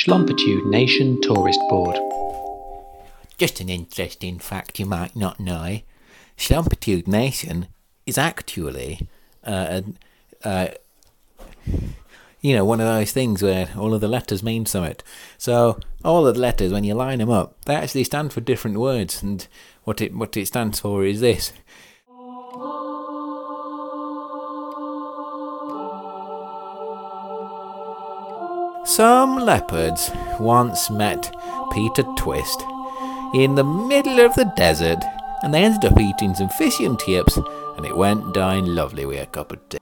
Schlompitude Nation Tourist Board. Just an interesting fact you might not know. Schlompitude Nation is actually, uh, uh, you know, one of those things where all of the letters mean something. So all of the letters, when you line them up, they actually stand for different words, and what it what it stands for is this. Some leopards once met Peter Twist in the middle of the desert, and they ended up eating some fish and chips, and it went down lovely with a cup of tea.